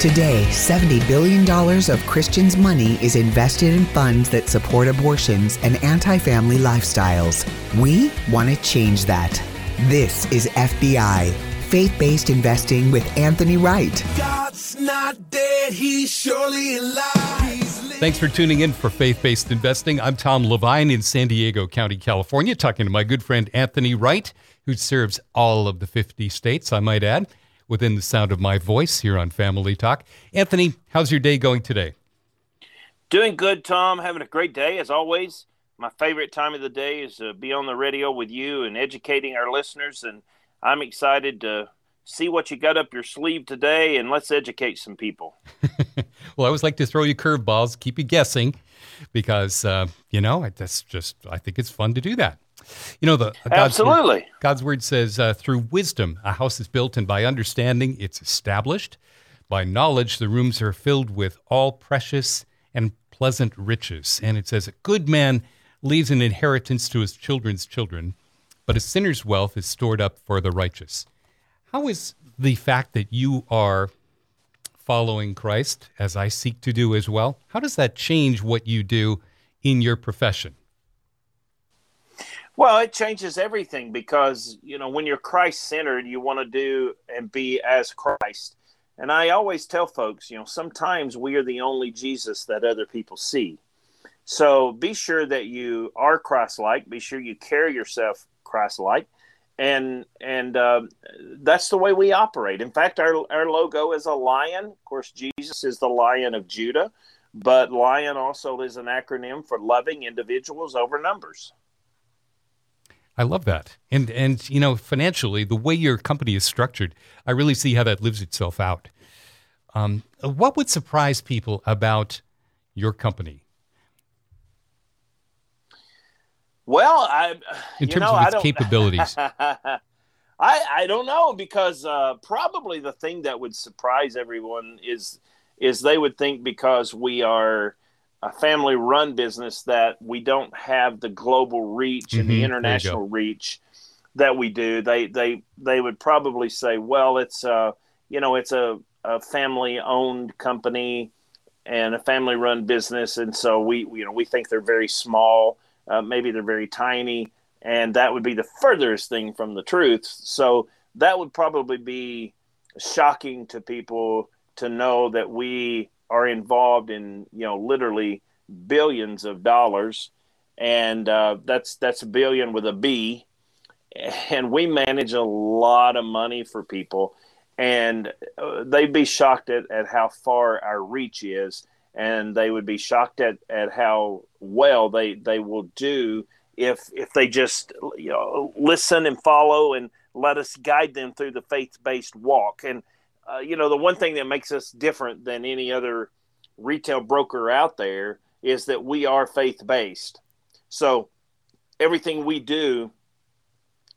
Today, $70 billion of Christians' money is invested in funds that support abortions and anti family lifestyles. We want to change that. This is FBI, faith based investing with Anthony Wright. God's not dead, he's surely alive. Thanks for tuning in for Faith Based Investing. I'm Tom Levine in San Diego County, California, talking to my good friend Anthony Wright, who serves all of the 50 states, I might add within the sound of my voice here on Family Talk. Anthony, how's your day going today? Doing good, Tom. Having a great day as always. My favorite time of the day is to be on the radio with you and educating our listeners. And I'm excited to see what you got up your sleeve today and let's educate some people. well, I always like to throw you curveballs, keep you guessing, because, uh, you know, that's just, I think it's fun to do that. You know, the God's absolutely word, God's word says, uh, "Through wisdom, a house is built, and by understanding, it's established. By knowledge, the rooms are filled with all precious and pleasant riches." And it says, "A good man leaves an inheritance to his children's children, but a sinner's wealth is stored up for the righteous." How is the fact that you are following Christ, as I seek to do as well, how does that change what you do in your profession? Well, it changes everything because, you know, when you're Christ centered, you want to do and be as Christ. And I always tell folks, you know, sometimes we are the only Jesus that other people see. So be sure that you are Christ like, be sure you carry yourself Christ like. And and uh, that's the way we operate. In fact, our our logo is a lion. Of course, Jesus is the Lion of Judah, but lion also is an acronym for loving individuals over numbers. I love that. And and you know, financially, the way your company is structured, I really see how that lives itself out. Um, what would surprise people about your company? Well, I in terms know, of its capabilities. I, I don't know because uh, probably the thing that would surprise everyone is is they would think because we are a family run business that we don't have the global reach mm-hmm. and the mm-hmm. international reach that we do they they they would probably say well it's uh you know it's a, a family owned company and a family run business and so we you know we think they're very small uh, maybe they're very tiny and that would be the furthest thing from the truth so that would probably be shocking to people to know that we are involved in you know literally billions of dollars, and uh, that's that's a billion with a B, and we manage a lot of money for people, and uh, they'd be shocked at, at how far our reach is, and they would be shocked at, at how well they they will do if if they just you know listen and follow and let us guide them through the faith based walk. And uh, you know, the one thing that makes us different than any other retail broker out there is that we are faith based. So everything we do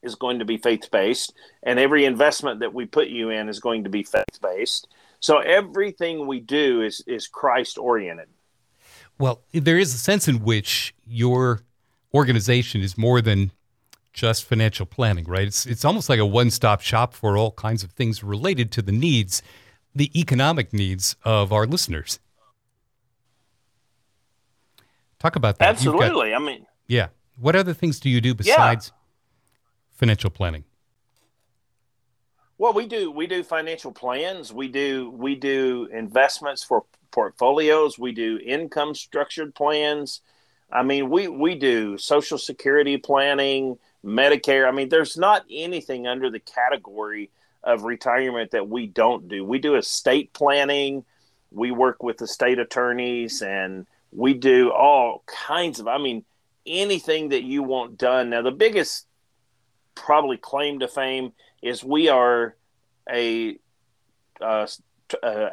is going to be faith based, and every investment that we put you in is going to be faith based. So everything we do is is Christ oriented. Well, there is a sense in which your organization is more than just financial planning, right? It's it's almost like a one-stop shop for all kinds of things related to the needs, the economic needs of our listeners. Talk about that. Absolutely. Got, I mean, yeah. What other things do you do besides yeah. financial planning? Well, we do we do financial plans. We do we do investments for portfolios. We do income structured plans. I mean, we we do social security planning. Medicare. I mean, there's not anything under the category of retirement that we don't do. We do estate planning. We work with the state attorneys and we do all kinds of, I mean, anything that you want done. Now, the biggest probably claim to fame is we are a uh, uh,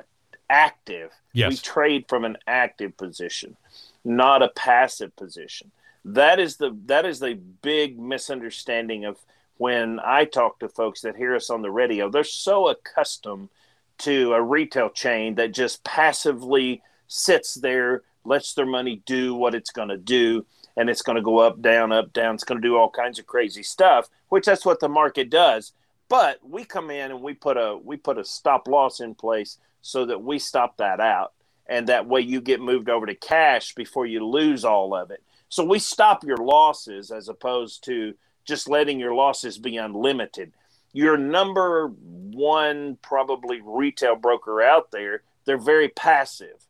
active. Yes. We trade from an active position, not a passive position that is the that is the big misunderstanding of when I talk to folks that hear us on the radio. They're so accustomed to a retail chain that just passively sits there, lets their money do what it's going to do, and it's going to go up, down, up, down. It's going to do all kinds of crazy stuff, which that's what the market does. But we come in and we put a we put a stop loss in place so that we stop that out. And that way you get moved over to cash before you lose all of it. So we stop your losses as opposed to just letting your losses be unlimited. Your number one, probably retail broker out there, they're very passive.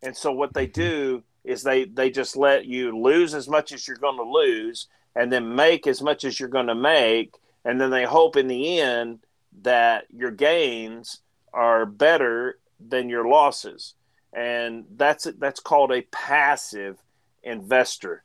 And so what they do is they, they just let you lose as much as you're going to lose and then make as much as you're going to make. And then they hope in the end that your gains are better than your losses. And that's it, that's called a passive investor.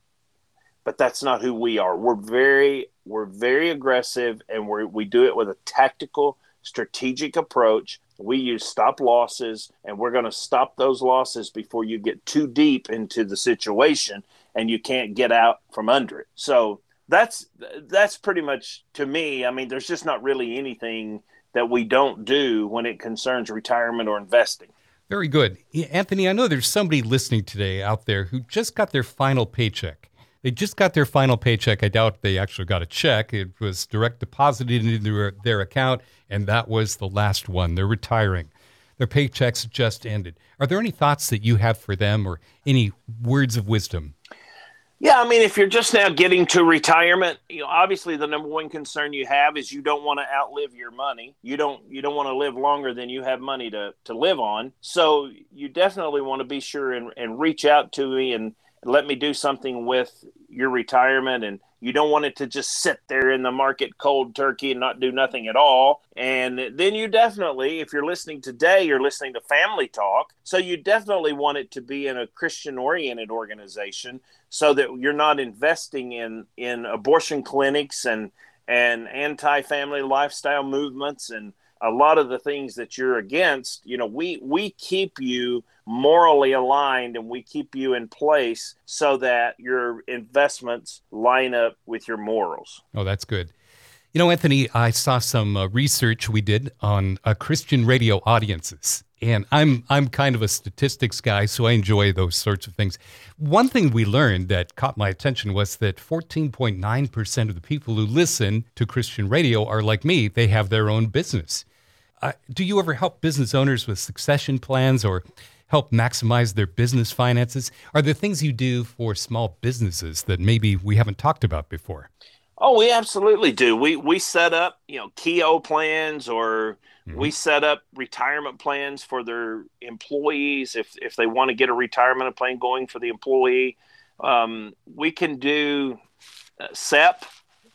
But that's not who we are. We're very we're very aggressive and we we do it with a tactical strategic approach. We use stop losses and we're going to stop those losses before you get too deep into the situation and you can't get out from under it. So that's that's pretty much to me. I mean, there's just not really anything that we don't do when it concerns retirement or investing. Very good. Anthony, I know there's somebody listening today out there who just got their final paycheck. They just got their final paycheck. I doubt they actually got a check. It was direct deposited into their, their account, and that was the last one. They're retiring. Their paychecks just ended. Are there any thoughts that you have for them or any words of wisdom? Yeah, I mean, if you're just now getting to retirement, you know, obviously the number one concern you have is you don't want to outlive your money. You don't you don't want to live longer than you have money to to live on. So you definitely want to be sure and, and reach out to me and let me do something with your retirement and you don't want it to just sit there in the market cold turkey and not do nothing at all. And then you definitely, if you're listening today, you're listening to Family Talk. So you definitely want it to be in a Christian oriented organization so that you're not investing in, in abortion clinics and, and anti family lifestyle movements and a lot of the things that you're against. You know, we, we keep you morally aligned and we keep you in place so that your investments line up with your morals. Oh, that's good. You know, Anthony, I saw some uh, research we did on uh, Christian radio audiences, and I'm I'm kind of a statistics guy, so I enjoy those sorts of things. One thing we learned that caught my attention was that 14.9 percent of the people who listen to Christian radio are like me; they have their own business. Uh, do you ever help business owners with succession plans or help maximize their business finances? Are there things you do for small businesses that maybe we haven't talked about before? Oh, we absolutely do. We we set up, you know, Keogh plans or mm-hmm. we set up retirement plans for their employees if if they want to get a retirement plan going for the employee. Um, we can do uh, SEP,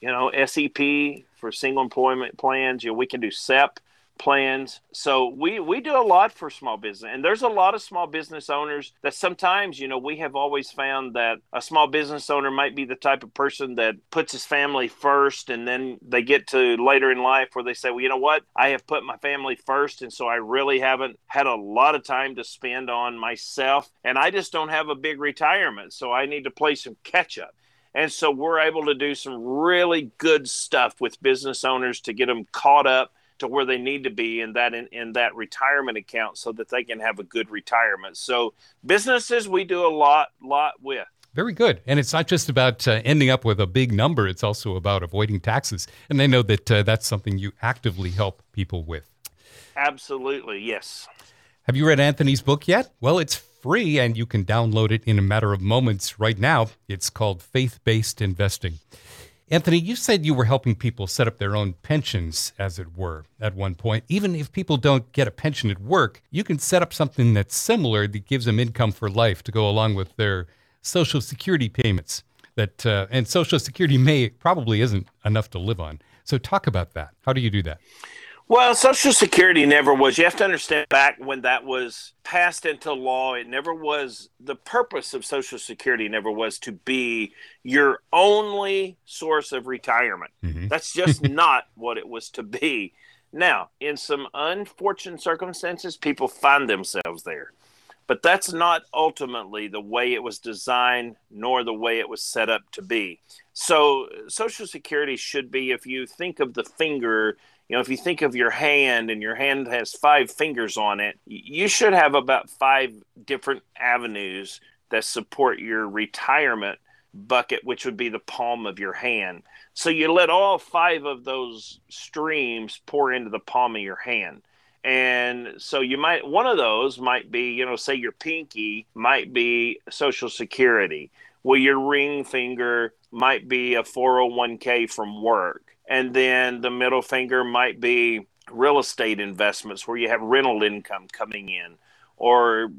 you know, SEP for single employment plans. You know, we can do SEP plans. So we we do a lot for small business, and there's a lot of small business owners that sometimes you know we have always found that a small business owner might be the type of person that puts his family first, and then they get to later in life where they say, well, you know what, I have put my family first, and so I really haven't had a lot of time to spend on myself, and I just don't have a big retirement, so I need to play some catch up. And so we're able to do some really good stuff with business owners to get them caught up to where they need to be in that in, in that retirement account so that they can have a good retirement. So businesses we do a lot lot with. Very good. And it's not just about uh, ending up with a big number, it's also about avoiding taxes. And they know that uh, that's something you actively help people with. Absolutely, yes. Have you read Anthony's book yet? Well, it's free and you can download it in a matter of moments right now. It's called Faith Based Investing. Anthony, you said you were helping people set up their own pensions, as it were, at one point. Even if people don't get a pension at work, you can set up something that's similar that gives them income for life to go along with their Social Security payments. That uh, and Social Security may probably isn't enough to live on. So talk about that. How do you do that? Well, Social Security never was. You have to understand back when that was passed into law, it never was the purpose of Social Security never was to be your only source of retirement. Mm-hmm. That's just not what it was to be. Now, in some unfortunate circumstances, people find themselves there. But that's not ultimately the way it was designed nor the way it was set up to be. So, Social Security should be, if you think of the finger you know, if you think of your hand and your hand has five fingers on it, you should have about five different avenues that support your retirement bucket, which would be the palm of your hand. So you let all five of those streams pour into the palm of your hand. And so you might, one of those might be, you know, say your pinky might be Social Security. Well, your ring finger might be a 401k from work. And then the middle finger might be real estate investments where you have rental income coming in or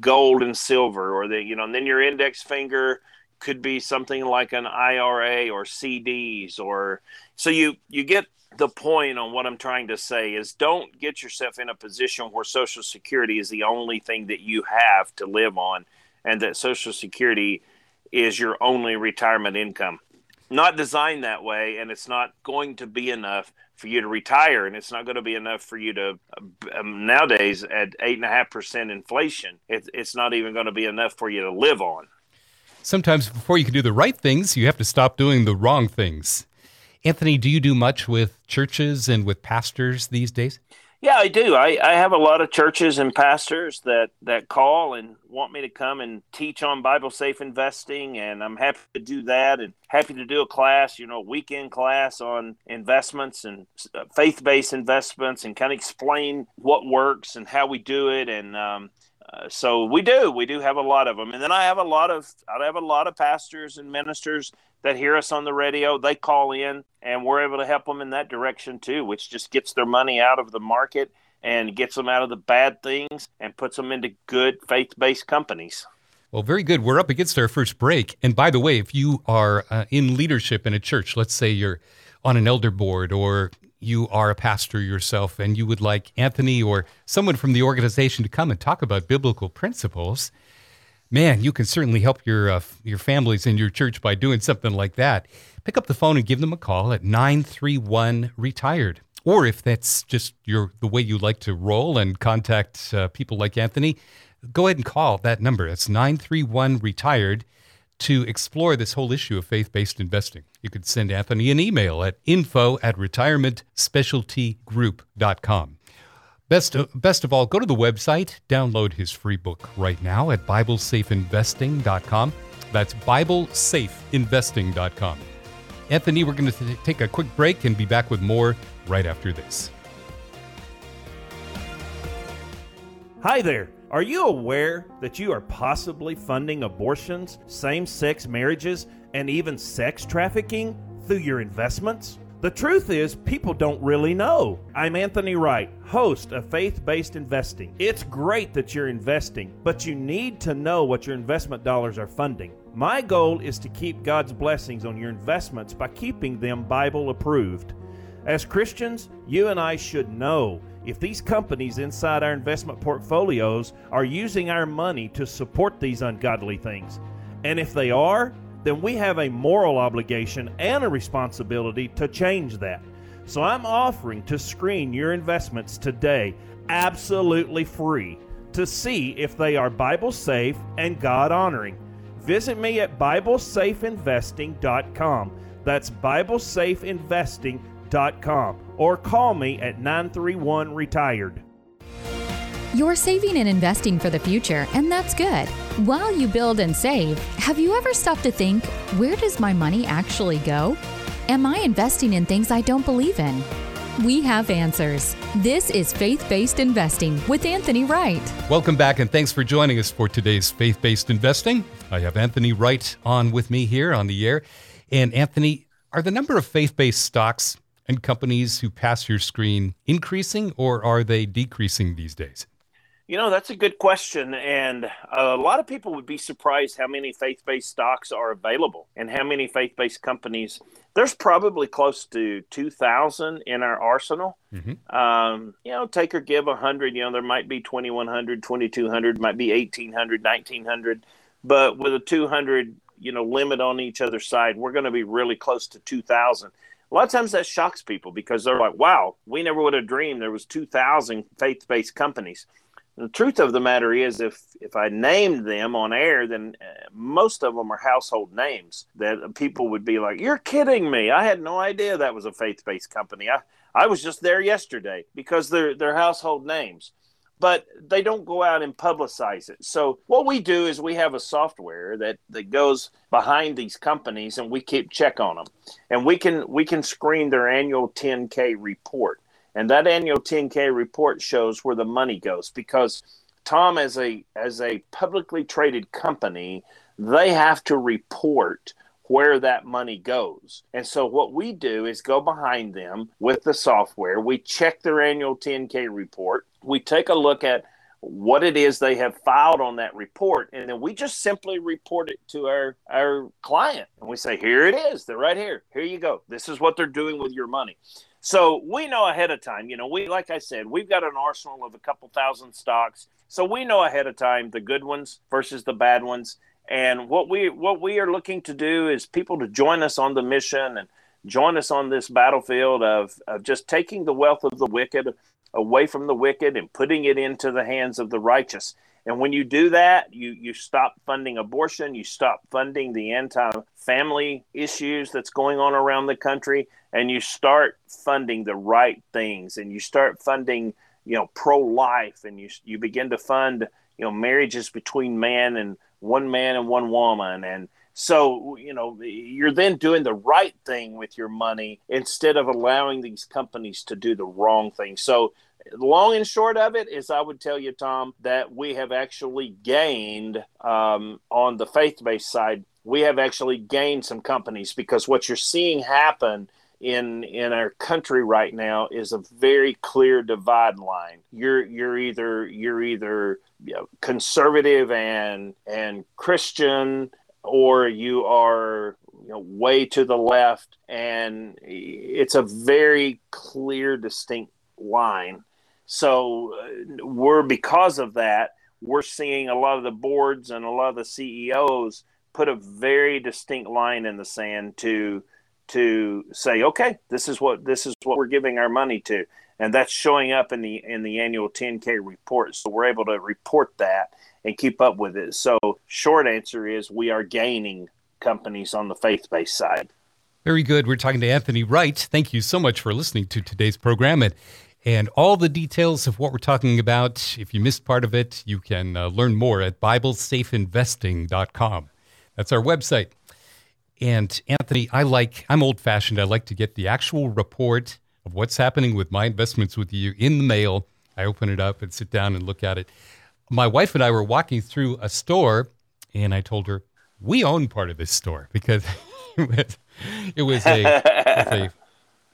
gold and silver or the you know and then your index finger could be something like an IRA or CDs or so you you get the point on what I'm trying to say is don't get yourself in a position where social security is the only thing that you have to live on and that social security is your only retirement income. Not designed that way and it's not going to be enough for you to retire, and it's not going to be enough for you to. Um, nowadays, at eight and a half percent inflation, it, it's not even going to be enough for you to live on. Sometimes, before you can do the right things, you have to stop doing the wrong things. Anthony, do you do much with churches and with pastors these days? Yeah, I do. I, I have a lot of churches and pastors that, that call and want me to come and teach on Bible safe investing, and I'm happy to do that and happy to do a class, you know, weekend class on investments and uh, faith based investments and kind of explain what works and how we do it. And um, uh, so we do, we do have a lot of them. And then I have a lot of, I have a lot of pastors and ministers that hear us on the radio, they call in and we're able to help them in that direction too, which just gets their money out of the market and gets them out of the bad things and puts them into good faith based companies. Well, very good. We're up against our first break. And by the way, if you are uh, in leadership in a church, let's say you're on an elder board or you are a pastor yourself and you would like Anthony or someone from the organization to come and talk about biblical principles, man, you can certainly help your uh, your families in your church by doing something like that. Pick up the phone and give them a call at 931 retired. Or if that's just your the way you like to roll and contact uh, people like Anthony, go ahead and call that number. It's 931 retired to explore this whole issue of faith-based investing. You could send Anthony an email at info at retirementspecialtygroup.com. Best of, best of all, go to the website, download his free book right now at BibleSafeInvesting.com. That's BibleSafeInvesting.com. Anthony, we're going to take a quick break and be back with more right after this. Hi there. Are you aware that you are possibly funding abortions, same sex marriages, and even sex trafficking through your investments? The truth is, people don't really know. I'm Anthony Wright, host of Faith Based Investing. It's great that you're investing, but you need to know what your investment dollars are funding. My goal is to keep God's blessings on your investments by keeping them Bible approved. As Christians, you and I should know if these companies inside our investment portfolios are using our money to support these ungodly things. And if they are, then we have a moral obligation and a responsibility to change that. So I'm offering to screen your investments today absolutely free to see if they are Bible safe and God honoring. Visit me at BibleSafeInvesting.com. That's BibleSafeInvesting.com or call me at 931 Retired. You're saving and investing for the future, and that's good. While you build and save, have you ever stopped to think, where does my money actually go? Am I investing in things I don't believe in? We have answers. This is Faith Based Investing with Anthony Wright. Welcome back, and thanks for joining us for today's Faith Based Investing. I have Anthony Wright on with me here on the air. And Anthony, are the number of faith based stocks and companies who pass your screen increasing or are they decreasing these days? You know, that's a good question. And a lot of people would be surprised how many faith based stocks are available and how many faith based companies. There's probably close to 2,000 in our arsenal. Mm-hmm. Um, you know, take or give 100, you know, there might be 2,100, 2,200, might be 1,800, 1,900. But with a 200, you know, limit on each other side, we're going to be really close to 2,000 a lot of times that shocks people because they're like, wow, we never would have dreamed there was 2,000 faith-based companies the truth of the matter is, if if I named them on air, then uh, most of them are household names that people would be like, "You're kidding me! I had no idea that was a faith-based company. I I was just there yesterday because they're they're household names." But they don't go out and publicize it. So what we do is we have a software that, that goes behind these companies and we keep check on them. And we can we can screen their annual 10K report And that annual 10K report shows where the money goes because Tom, as a as a publicly traded company, they have to report where that money goes. And so what we do is go behind them with the software. We check their annual 10K report. We take a look at what it is they have filed on that report and then we just simply report it to our our client. And we say here it is. They're right here. Here you go. This is what they're doing with your money. So we know ahead of time you know we like i said we've got an arsenal of a couple thousand stocks. So we know ahead of time the good ones versus the bad ones. And what we what we are looking to do is people to join us on the mission and join us on this battlefield of, of just taking the wealth of the wicked away from the wicked and putting it into the hands of the righteous. And when you do that, you you stop funding abortion, you stop funding the anti-family issues that's going on around the country, and you start funding the right things, and you start funding, you know, pro-life, and you you begin to fund, you know, marriages between man and one man and one woman, and so, you know, you're then doing the right thing with your money instead of allowing these companies to do the wrong thing. So, long and short of it is, I would tell you, Tom, that we have actually gained um, on the faith based side. We have actually gained some companies because what you're seeing happen in in our country right now is a very clear divide line. You're you're either you're either you know, conservative and and Christian or you are you know, way to the left, and it's a very clear, distinct line. So uh, we're because of that, we're seeing a lot of the boards and a lot of the CEOs put a very distinct line in the sand to to say, okay, this is what this is what we're giving our money to, and that's showing up in the in the annual 10K report. So we're able to report that and keep up with it. So, short answer is we are gaining companies on the faith based side. Very good. We're talking to Anthony Wright. Thank you so much for listening to today's program. And, and all the details of what we're talking about, if you missed part of it, you can uh, learn more at BibleSafeInvesting.com. That's our website. And Anthony, I like, I'm old fashioned. I like to get the actual report of what's happening with my investments with you in the mail. I open it up and sit down and look at it my wife and I were walking through a store, and I told her we own part of this store because it was, it was a, a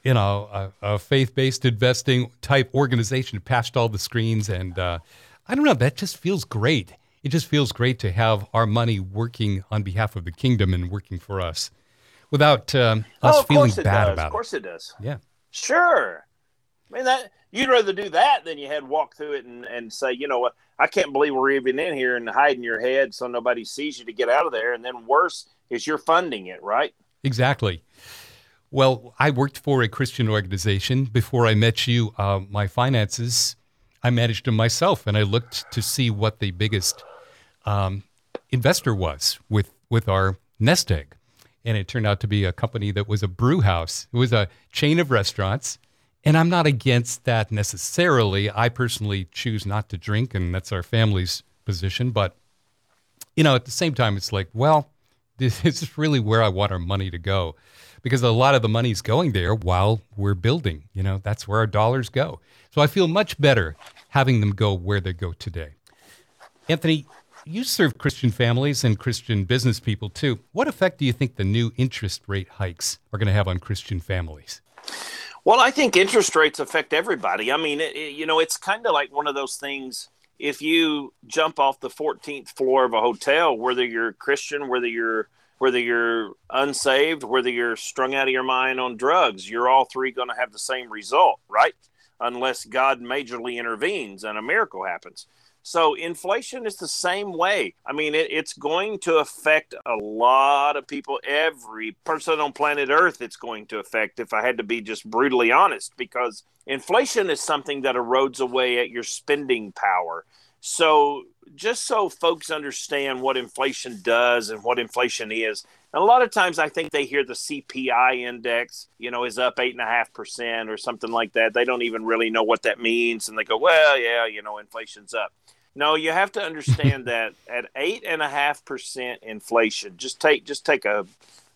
you know a, a, faith-based investing type organization patched all the screens, and uh, I don't know that just feels great. It just feels great to have our money working on behalf of the kingdom and working for us without um, us oh, feeling bad does. about it. Of course it does. Yeah. Sure. I mean that you'd rather do that than you had walk through it and, and say, you know what, I can't believe we're even in here and hiding your head so nobody sees you to get out of there. And then worse is you're funding it, right? Exactly. Well, I worked for a Christian organization before I met you. Uh, my finances, I managed them myself, and I looked to see what the biggest um, investor was with with our nest egg, and it turned out to be a company that was a brew house. It was a chain of restaurants and I'm not against that necessarily. I personally choose not to drink, and that's our family's position. But, you know, at the same time, it's like, well, this is really where I want our money to go because a lot of the money is going there while we're building. You know, that's where our dollars go. So I feel much better having them go where they go today. Anthony, you serve Christian families and Christian business people too. What effect do you think the new interest rate hikes are going to have on Christian families? Well, I think interest rates affect everybody. I mean, it, it, you know, it's kind of like one of those things. If you jump off the 14th floor of a hotel, whether you're Christian, whether you're whether you're unsaved, whether you're strung out of your mind on drugs, you're all three going to have the same result, right? Unless God majorly intervenes and a miracle happens. So inflation is the same way. I mean, it, it's going to affect a lot of people. Every person on planet Earth, it's going to affect. If I had to be just brutally honest, because inflation is something that erodes away at your spending power. So just so folks understand what inflation does and what inflation is. A lot of times I think they hear the CPI index, you know, is up eight and a half percent or something like that. They don't even really know what that means. And they go, well, yeah, you know, inflation's up. No, you have to understand that at eight and a half percent inflation, just take just take a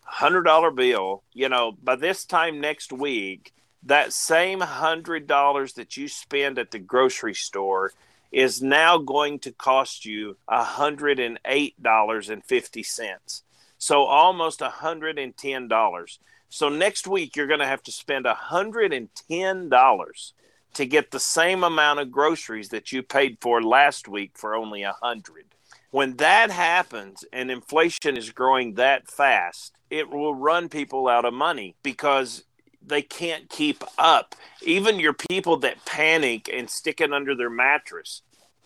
hundred dollar bill. You know, by this time next week, that same hundred dollars that you spend at the grocery store is now going to cost you hundred and eight dollars and fifty cents. So almost hundred and ten dollars. So next week you're going to have to spend hundred and ten dollars to get the same amount of groceries that you paid for last week for only a hundred. When that happens and inflation is growing that fast, it will run people out of money because they can't keep up. Even your people that panic and stick it under their mattress,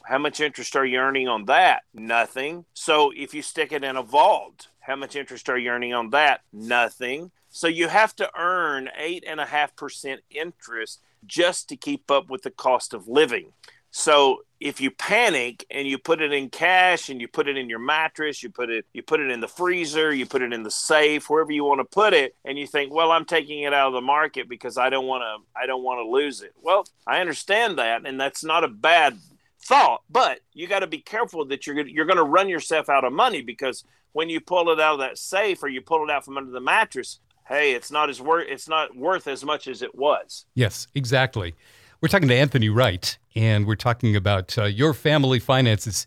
how much interest are you earning on that? Nothing. So if you stick it in a vault, how much interest are you earning on that? Nothing. So you have to earn eight and a half percent interest just to keep up with the cost of living. So if you panic and you put it in cash and you put it in your mattress, you put it you put it in the freezer, you put it in the safe, wherever you want to put it, and you think, "Well, I'm taking it out of the market because I don't want to I don't want to lose it." Well, I understand that and that's not a bad thought, but you got to be careful that you're you're going to run yourself out of money because when you pull it out of that safe or you pull it out from under the mattress, hey, it's not as worth it's not worth as much as it was. Yes, exactly. We're talking to Anthony Wright, and we're talking about uh, your family finances.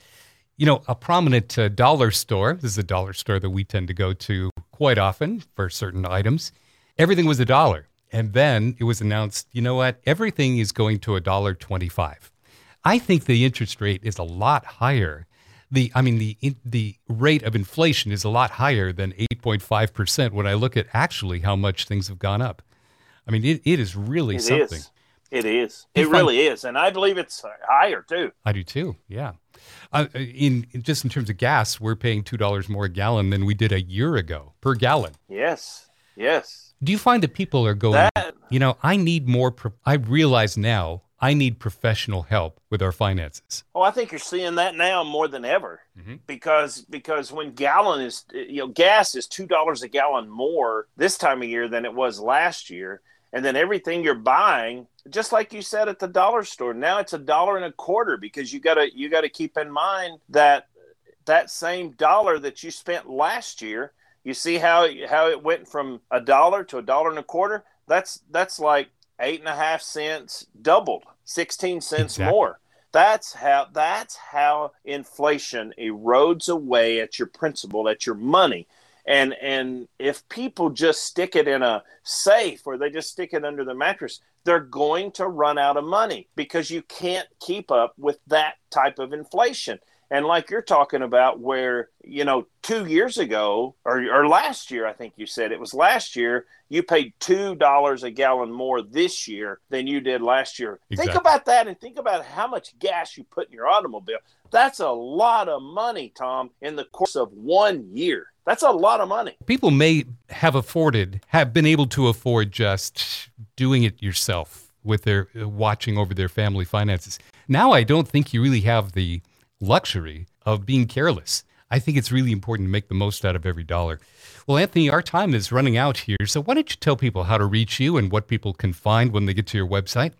You know, a prominent uh, dollar store, this is a dollar store that we tend to go to quite often for certain items. Everything was a dollar. And then it was announced, you know what? Everything is going to a dollar 25. I think the interest rate is a lot higher. The I mean the the rate of inflation is a lot higher than 8.5% when I look at actually how much things have gone up. I mean it, it is really It something. is. It is. It really is, and I believe it's higher too. I do too. Yeah. Uh, in, in just in terms of gas, we're paying two dollars more a gallon than we did a year ago per gallon. Yes. Yes. Do you find that people are going? That You know, I need more. Pro- I realize now I need professional help with our finances. Oh, I think you're seeing that now more than ever Mhm. because because when gallon is you know gas is two dollars a gallon more this time of year than it was last year, and then everything you're buying, just like you said at the dollar store, now it's a dollar and a quarter because you gotta you gotta keep in mind that that same dollar that you spent last year, you see how how it went from a dollar to a dollar and a quarter. That's that's like eight and a half cents doubled, sixteen cents Exactly. more. That's how that's how inflation erodes away at your principal, at your money. And and if people just stick it in a safe or they just stick it under the mattress, they're going to run out of money because you can't keep up with that type of inflation. And like you're talking about, where, you know, two years ago or, or last year, I think you said it was last year, you paid $2 a gallon more this year than you did last year. Exactly. Think about that and think about how much gas you put in your automobile. That's a lot of money, Tom, in the course of one year. That's a lot of money. People may have afforded, have been able to afford just doing it yourself with their uh, watching over their family finances. Now, I don't think you really have the luxury of being careless. I think it's really important to make the most out of every dollar. Well, Anthony, our time is running out here. So why don't you tell people how to reach you and what people can find when they get to your website?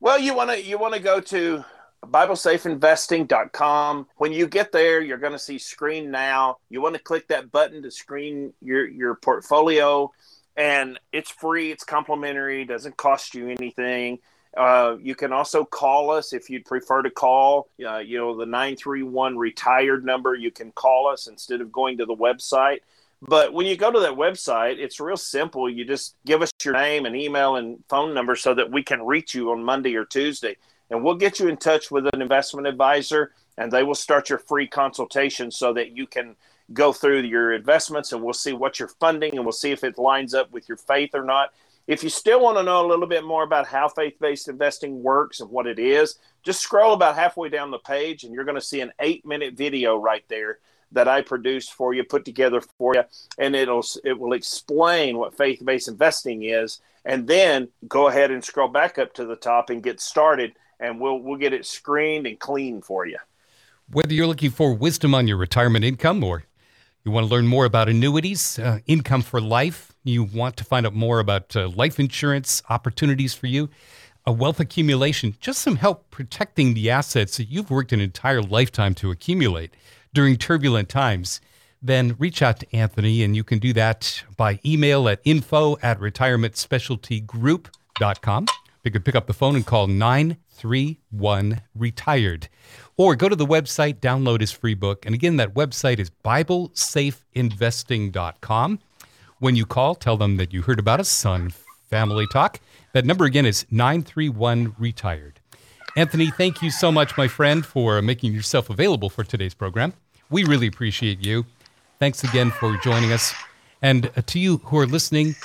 Well, you want to you want to go to BibleSafeInvesting.com. When you get there, you're going to see Screen Now. You want to click that button to screen your your portfolio, and it's free. It's complimentary. Doesn't cost you anything. Uh, you can also call us if you'd prefer to call. Uh, you know the nine three one retired number. You can call us instead of going to the website. But when you go to that website, it's real simple. You just give us your name and email and phone number so that we can reach you on Monday or Tuesday. And we'll get you in touch with an investment advisor and they will start your free consultation so that you can go through your investments and we'll see what you're funding and we'll see if it lines up with your faith or not. If you still want to know a little bit more about how faith based investing works and what it is, just scroll about halfway down the page and you're going to see an eight minute video right there that I produced for you, put together for you, and it'll it will explain what faith based investing is, and then go ahead and scroll back up to the top and get started, and we'll we'll get it screened and clean for you. Whether you're looking for wisdom on your retirement income or you want to learn more about annuities, uh, income for life, you want to find out more about uh, life insurance opportunities for you, a wealth accumulation, just some help protecting the assets that you've worked an entire lifetime to accumulate during turbulent times, then reach out to Anthony and you can do that by email at info at FaithBasedInvesting.com. You could pick up the phone and call 931 Retired. Or go to the website, download his free book. And again, that website is BibleSafeInvesting.com. When you call, tell them that you heard about us on Family Talk. That number again is 931 Retired. Anthony, thank you so much, my friend, for making yourself available for today's program. We really appreciate you. Thanks again for joining us. And uh, to you who are listening,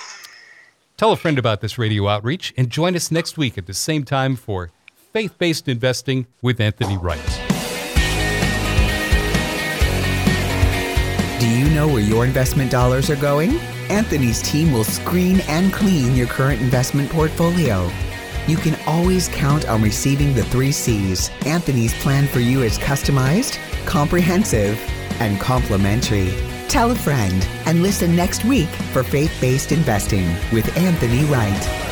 tell a friend about this radio outreach and join us next week at the same time for Faith Based Investing with Anthony Wright. Do you know where your investment dollars are going? Anthony's team will screen and clean your current investment portfolio. You can always count on receiving the three C's. Anthony's plan for you is customized, comprehensive, and complimentary. Tell a friend and listen next week for Faith Based Investing with Anthony Wright.